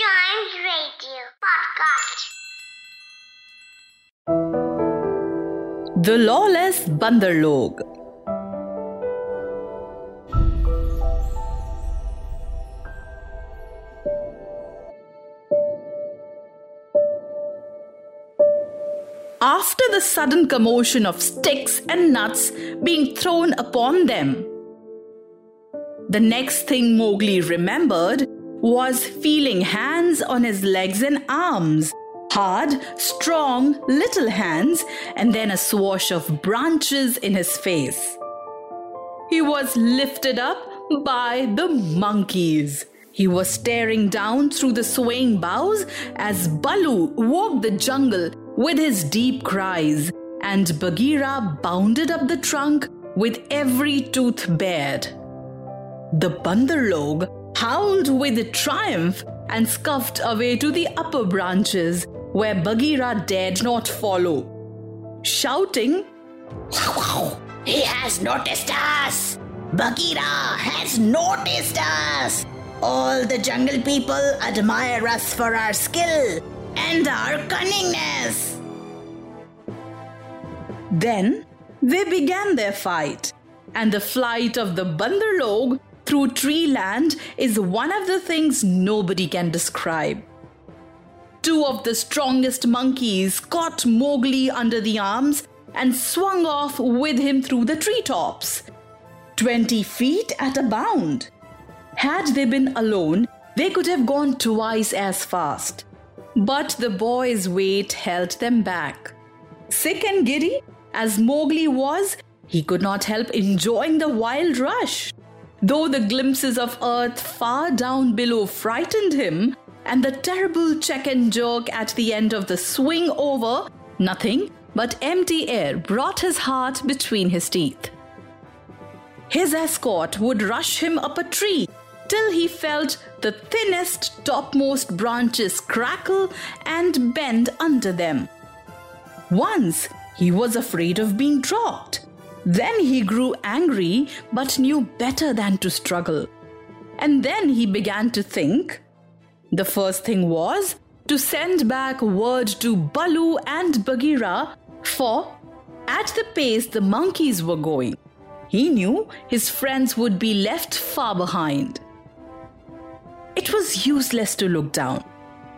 Radio Podcast. The Lawless Bandarlog. After the sudden commotion of sticks and nuts being thrown upon them, the next thing Mowgli remembered was feeling hands on his legs and arms. Hard, strong, little hands, and then a swash of branches in his face. He was lifted up by the monkeys. He was staring down through the swaying boughs as Baloo walked the jungle with his deep cries, and Bagheera bounded up the trunk with every tooth bared. The Bandar howled with triumph and scuffed away to the upper branches where Bagheera dared not follow, shouting, He has noticed us! Bagheera has noticed us! All the jungle people admire us for our skill and our cunningness. Then they began their fight, and the flight of the Bandarlog through tree land is one of the things nobody can describe. Two of the strongest monkeys caught Mowgli under the arms and swung off with him through the treetops. Twenty feet at a bound. Had they been alone, they could have gone twice as fast. But the boy's weight held them back. Sick and giddy as Mowgli was, he could not help enjoying the wild rush. Though the glimpses of earth far down below frightened him, and the terrible check and jerk at the end of the swing over, nothing but empty air brought his heart between his teeth. His escort would rush him up a tree till he felt the thinnest topmost branches crackle and bend under them. Once he was afraid of being dropped. Then he grew angry but knew better than to struggle. And then he began to think. The first thing was to send back word to Baloo and Bagheera, for at the pace the monkeys were going, he knew his friends would be left far behind. It was useless to look down,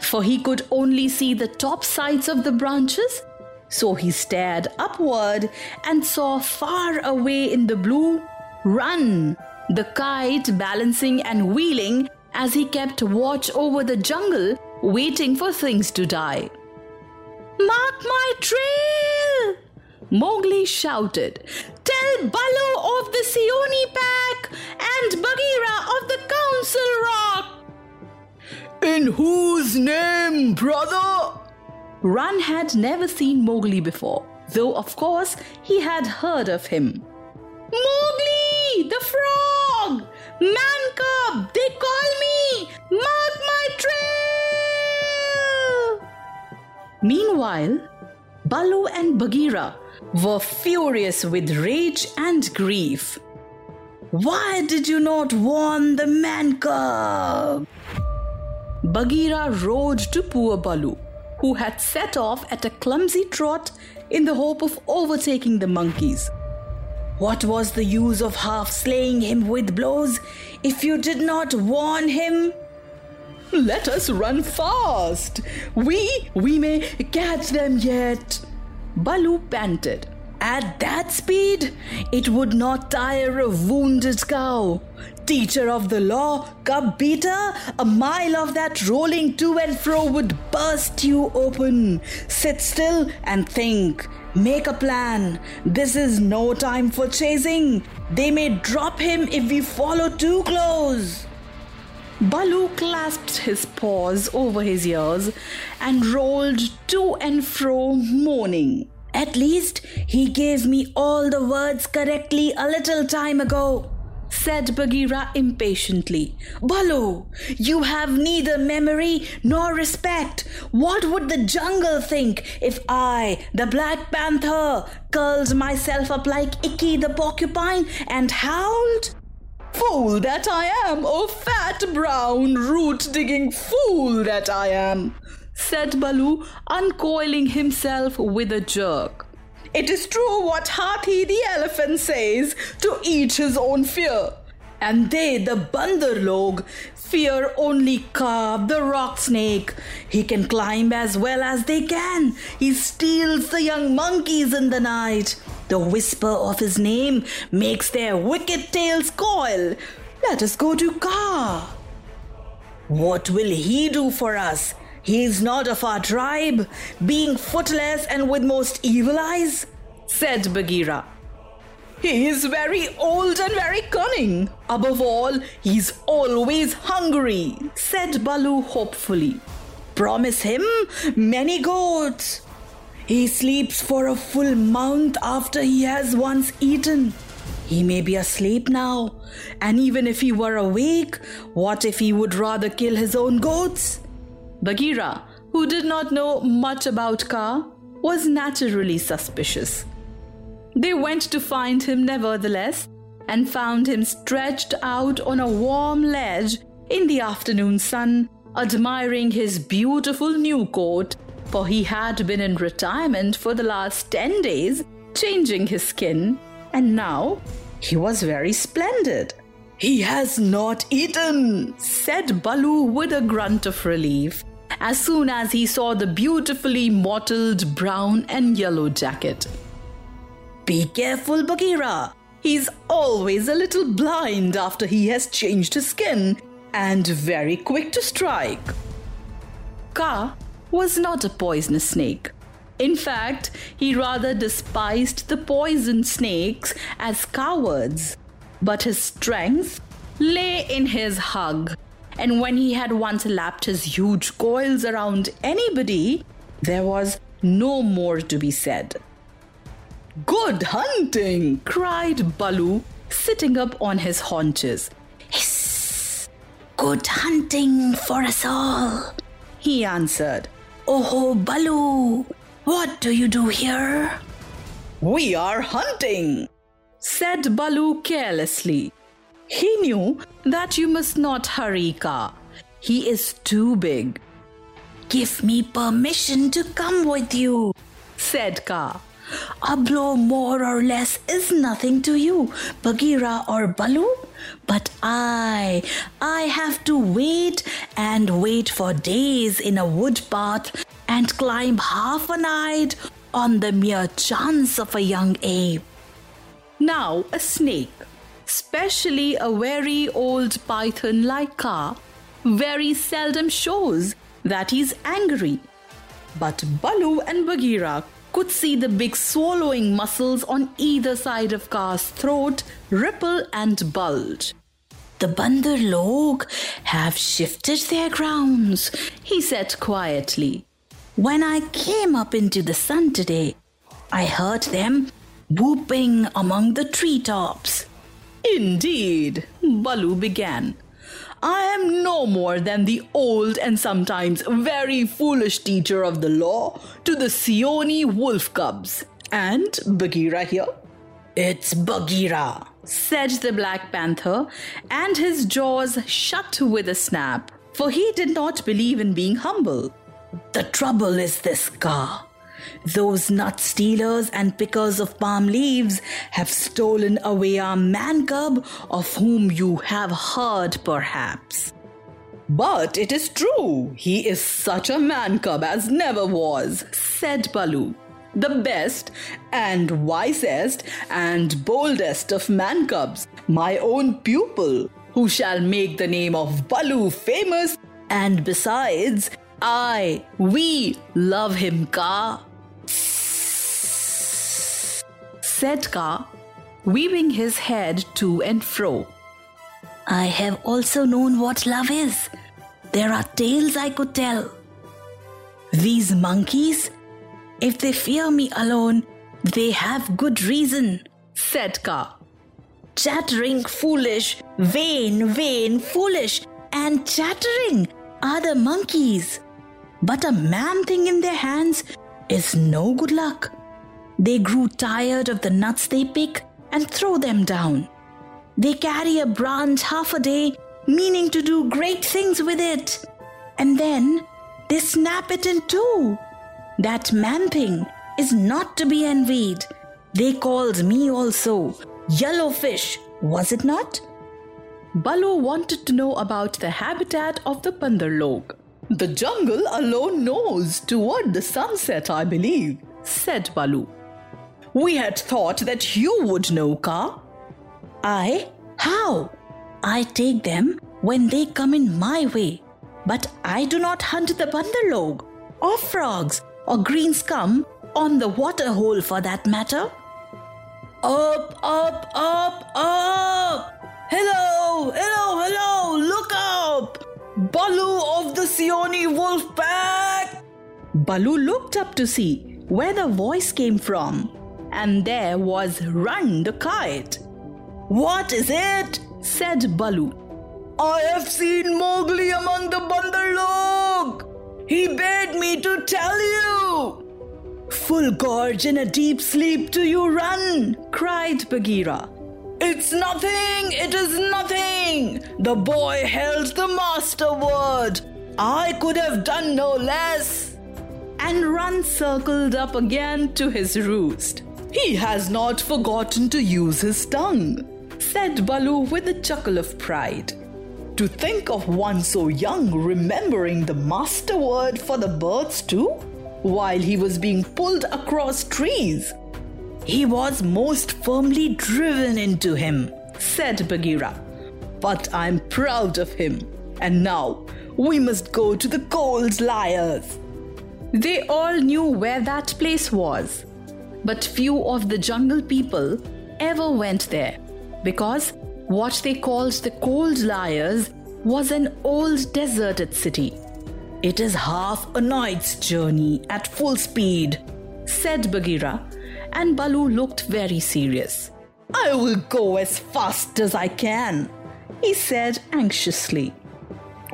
for he could only see the top sides of the branches. So he stared upward and saw far away in the blue Rann, the kite balancing and wheeling as he kept watch over the jungle, waiting for things to die. Mark my trail! Mowgli shouted. Tell Baloo of the Seeonee pack and Bagheera of the Council Rock. In whose name, brother? Rann had never seen Mowgli before, though of course he had heard of him. Mowgli, the frog! Man cub, they call me! Mark my trail! Meanwhile, Baloo and Bagheera were furious with rage and grief. Why did you not warn the man cub? Bagheera rode to poor Baloo, who had set off at a clumsy trot in the hope of overtaking the monkeys. What was the use of half slaying him with blows if you did not warn him? Let us run fast. We we may catch them yet. Baloo panted. At that speed, it would not tire a wounded cow. Teacher of the law, cub beater, a mile of that rolling to and fro would burst you open. Sit still and think. Make a plan. This is no time for chasing. They may drop him if we follow too close. Baloo clasped his paws over his ears and rolled to and fro, moaning. At least he gave me all the words correctly a little time ago, said Bagheera impatiently. Baloo, you have neither memory nor respect. What would the jungle think if I, the Black Panther, curled myself up like Ikki the porcupine and howled? Fool that I am, oh fat brown root digging fool that I am, said Baloo, uncoiling himself with a jerk. It is true what Hathi the elephant says to each his own fear. And they, the Bandar log, fear only Kaa, the rock snake. He can climb as well as they can. He steals the young monkeys in the night. The whisper of his name makes their wicked tails coil. Let us go to Kaa. What will he do for us? He is not of our tribe, being footless and with most evil eyes, said Bagheera. He is very old and very cunning. Above all, he's always hungry, said Baloo hopefully. Promise him many goats. He sleeps for a full month after he has once eaten. He may be asleep now, and even if he were awake, what if he would rather kill his own goats? Bagheera, who did not know much about Kaa, was naturally suspicious. They went to find him nevertheless, and found him stretched out on a warm ledge in the afternoon sun, admiring his beautiful new coat, for he had been in retirement for the last ten days, changing his skin, and now he was very splendid. He has not eaten, said Baloo with a grunt of relief, as soon as he saw the beautifully mottled brown and yellow jacket. Be careful, Bagheera. He's always a little blind after he has changed his skin and very quick to strike. Kaa was not a poisonous snake. In fact, he rather despised the poison snakes as cowards. But his strength lay in his hug, and when he had once lapped his huge coils around anybody, there was no more to be said. Good hunting! cried Baloo, sitting up on his haunches. Hiss! Good hunting for us all, He answered. Oh, Baloo, what do you do here? We are hunting, said Baloo carelessly. He knew that you must not hurry Kaa. He is too big, Give me permission to come with you. said Kaa. A blow more or less is nothing to you, Bagheera or Baloo. But I, I have to wait and wait for days in a wood path and climb half a night on the mere chance of a young ape. Now a snake, especially a very old python like Kaa, very seldom shows that he's angry. But Baloo and Bagheera could see the big swallowing muscles on either side of Kaa's throat ripple and bulge. The Bandar Log have shifted their grounds, He said quietly. When I came up into the sun today, I heard them whooping among the treetops. Indeed, Baloo began. I am no more than the old and sometimes very foolish teacher of the law to the Seeonee wolf cubs. And Bagheera here? It's Bagheera. said the Black Panther, and his jaws shut with a snap, for he did not believe in being humble. The trouble is this, Kaa. Those nut stealers and pickers of palm leaves have stolen away our man cub, of whom you have heard perhaps. But it is true, he is such a man cub as never was, said Baloo. The best and wisest and boldest of man cubs, my own pupil, who shall make the name of Baloo famous, and besides, I, we love him, Kaa. Said Kaa, weaving his head to and fro. I have also known what love is. There are tales I could tell. These monkeys, if they fear me alone, they have good reason. Said Kaa. Chattering, foolish, vain, vain, foolish, and chattering are the monkeys. But a man thing in their hands is no good luck. They grew tired of the nuts they pick and throw them down. They carry a branch half a day, meaning to do great things with it. And then they snap it in two. That man thing is not to be envied. They called me also Yellowfish, was it not? Baloo wanted to know about the habitat of the Bandarlog. The jungle alone knows toward the sunset, I believe, said Baloo. We had thought that you would know, Kaa. I? How? I take them when they come in my way. But I do not hunt the Bandarlog, or frogs, or green scum on the water hole for that matter. Up, up, up, up! Hello, hello, hello, look up! Baloo of the Seeonee wolf pack! Baloo looked up to see where the voice came from, and there was Rann the kite. What is it? said Baloo. I have seen Mowgli among the Bandarlog. He bade me to tell you. Full gorge in a deep sleep do you Rann, cried Bagheera. It's nothing, it is nothing. The boy held the master word. I could have done no less. And Rann circled up again to his roost. He has not forgotten to use his tongue, said Baloo with a chuckle of pride. To think of one so young remembering the master word for the birds too, while he was being pulled across trees. He was most firmly driven into him, said Bagheera. But I'm proud of him. And now we must go to the Cold Lairs. They all knew where that place was, but few of the jungle people ever went there because what they called the Cold Lairs was an old deserted city. It is half a night's journey at full speed, said Bagheera, and Baloo looked very serious. I will go as fast as I can, he said anxiously.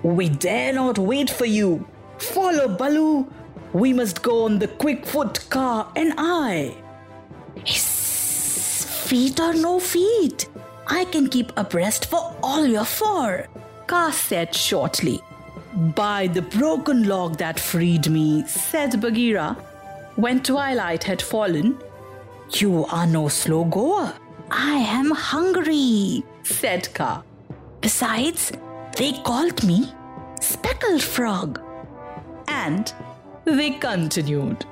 We dare not wait for you. Follow Baloo. We must go on the quick foot Kaa and I. His feet or no feet, I can keep abreast for all your four, Kaa said shortly. By the broken log that freed me, said Bagheera, when twilight had fallen. You are no slow goer. I am hungry, said Kaa. Besides, they called me Speckled Frog. And they continued.